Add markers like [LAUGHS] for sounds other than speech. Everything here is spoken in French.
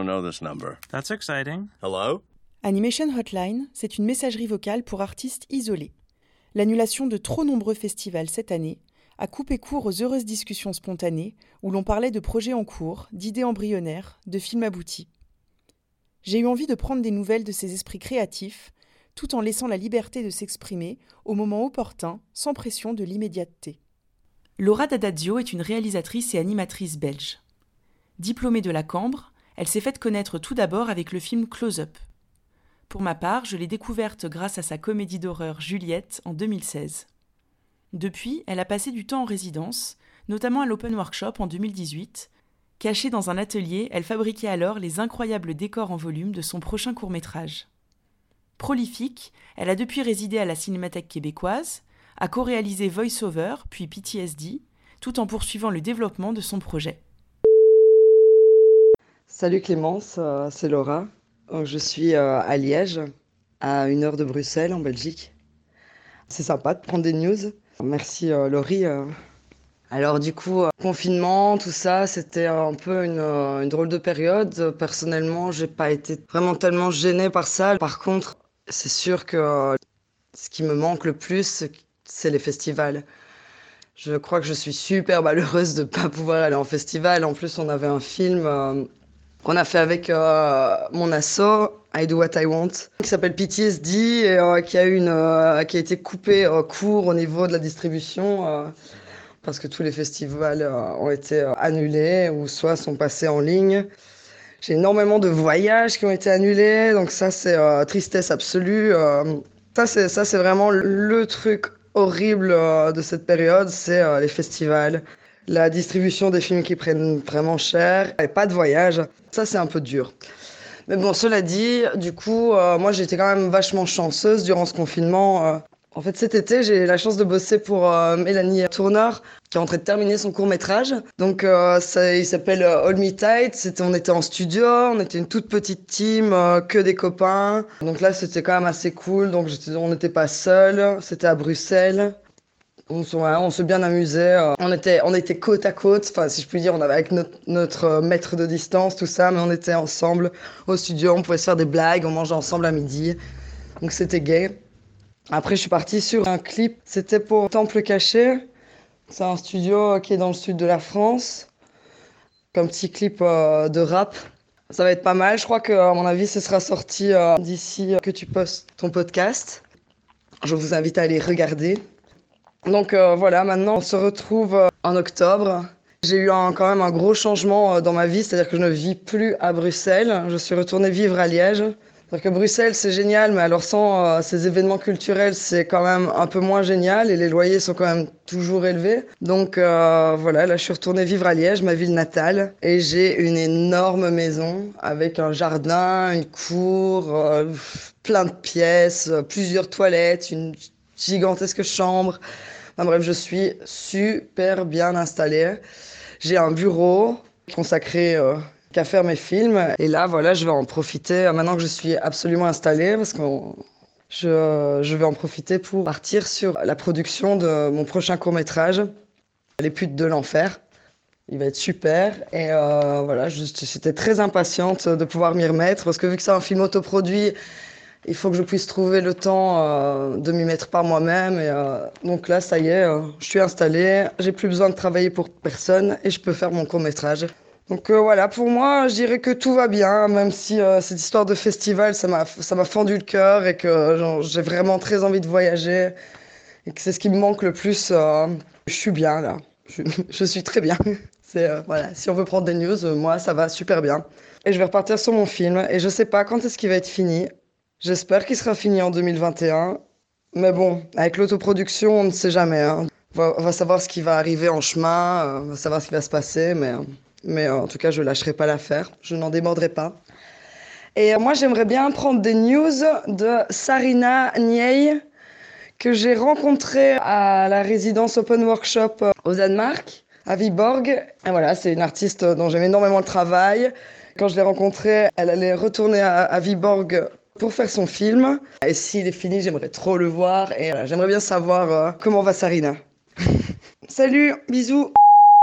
don't know this number. That's exciting. Hello? Animation Hotline, c'est une messagerie vocale pour artistes isolés. L'annulation de trop nombreux festivals cette année a coupé court aux heureuses discussions spontanées où l'on parlait de projets en cours, d'idées embryonnaires, de films aboutis. J'ai eu envie de prendre des nouvelles de ces esprits créatifs, tout en laissant la liberté de s'exprimer au moment opportun, sans pression de l'immédiateté. Laura Dadazio est une réalisatrice et animatrice belge. Diplômée de la Cambre, elle s'est faite connaître tout d'abord avec le film Close Up. Pour ma part, je l'ai découverte grâce à sa comédie d'horreur Juliette en 2016. Depuis, elle a passé du temps en résidence, notamment à l'Open Workshop en 2018. Cachée dans un atelier, elle fabriquait alors les incroyables décors en volume de son prochain court-métrage. Prolifique, elle a depuis résidé à la Cinémathèque québécoise, a co-réalisé Voice-Over, puis PTSD, tout en poursuivant le développement de son projet. Salut Clémence, euh, c'est Laura. Je suis euh, à Liège, à une heure de Bruxelles, en Belgique. C'est sympa de prendre des news. Merci euh, Laurie. Alors du coup, confinement, tout ça, c'était un peu une, drôle de période. Personnellement, j'ai pas été vraiment tellement gênée par ça. Par contre, c'est sûr que ce qui me manque le plus, c'est les festivals. Je crois que je suis super malheureuse de pas pouvoir aller en festival. En plus, on avait un film qu'on a fait avec euh, mon asso, I Do What I Want, qui s'appelle PTSD et euh, qui a une, euh, qui a été coupé euh, court au niveau de la distribution euh, parce que tous les festivals euh, ont été annulés ou soit sont passés en ligne. J'ai énormément de voyages qui ont été annulés, donc ça c'est tristesse absolue. ça c'est vraiment le truc horrible de cette période, c'est les festivals, la distribution des films qui prennent vraiment cher et pas de voyage. Ça c'est un peu dur. Mais bon, cela dit, du coup, euh, moi j'étais quand même vachement chanceuse durant ce confinement. euh. En fait, cet été, j'ai la chance de bosser pour euh, Mélanie Tourneur, qui est en train de terminer son court métrage. Donc, ça, il s'appelle Hold Me Tight. On était en studio, on était une toute petite team, que des copains. Donc là, c'était quand même assez cool. Donc, on n'était pas seuls. C'était à Bruxelles. On, on s'est bien amusé. euh. On était, on était côte à côte. Enfin, si je puis dire, on avait avec notre, notre euh, mètre de distance, tout ça, mais on était ensemble au studio. On pouvait se faire des blagues. On mangeait ensemble à midi. Donc, c'était gay. Après, je suis partie sur un clip. C'était pour Temple Caché. C'est un studio qui est dans le sud de la France. Comme petit clip euh, de rap. Ça va être pas mal. Je crois que, à mon avis, ce sera sorti euh, d'ici que tu postes ton podcast. Je vous invite à aller regarder. Donc euh, voilà, maintenant on se retrouve euh, en octobre. J'ai eu quand même un gros changement euh, dans ma vie, c'est-à-dire que je ne vis plus à Bruxelles. Je suis retournée vivre à Liège. C'est-à-dire que Bruxelles, c'est génial, mais alors sans ces événements culturels, c'est quand même un peu moins génial et les loyers sont quand même toujours élevés. Donc voilà, là je suis retournée vivre à Liège, ma ville natale, et j'ai une énorme maison avec un jardin, une cour, plein de pièces, plusieurs toilettes, une gigantesque chambre. Bref, je suis super bien installée. J'ai un bureau consacré euh, qu'à faire mes films. Et là, voilà, je vais en profiter euh, maintenant que je suis absolument installée parce que je, je vais en profiter pour partir sur la production de mon prochain court métrage, Les putes de l'enfer. Il va être super. Et euh, voilà, j'étais très impatiente de pouvoir m'y remettre parce que vu que c'est un film autoproduit, il faut que je puisse trouver le temps euh, de m'y mettre par moi-même. Et euh, donc là, ça y est, euh, je suis installée. J'ai plus besoin de travailler pour personne et je peux faire mon court métrage. Donc voilà, pour moi, je dirais que tout va bien, même si cette histoire de festival, ça m'a fendu le cœur et que j'ai vraiment très envie de voyager et que c'est ce qui me manque le plus. je suis bien là, je, [LAUGHS] suis très bien. [LAUGHS] Euh, voilà, si on veut prendre des news, moi ça va super bien. Et je vais repartir sur mon film et je sais pas quand est-ce qu'il va être fini. J'espère qu'il sera fini en 2021. Mais bon, avec l'autoproduction, on ne sait jamais. hein. On, va, savoir ce qui va arriver en chemin, euh, on va savoir ce qui va se passer, mais, mais euh, en tout cas, je lâcherai pas l'affaire. Je n'en démordrai pas. Et euh, moi, j'aimerais bien prendre des news de Sarina Niei, que j'ai rencontrée à la résidence Open Workshop au Danemark, à Viborg. Et voilà, c'est une artiste dont j'aime énormément le travail. Quand je l'ai rencontrée, elle allait retourner à, à Viborg pour faire son film. Et s'il est fini, j'aimerais trop le voir. Et j'aimerais bien savoir euh, comment va Sarina. [LAUGHS] Salut, bisous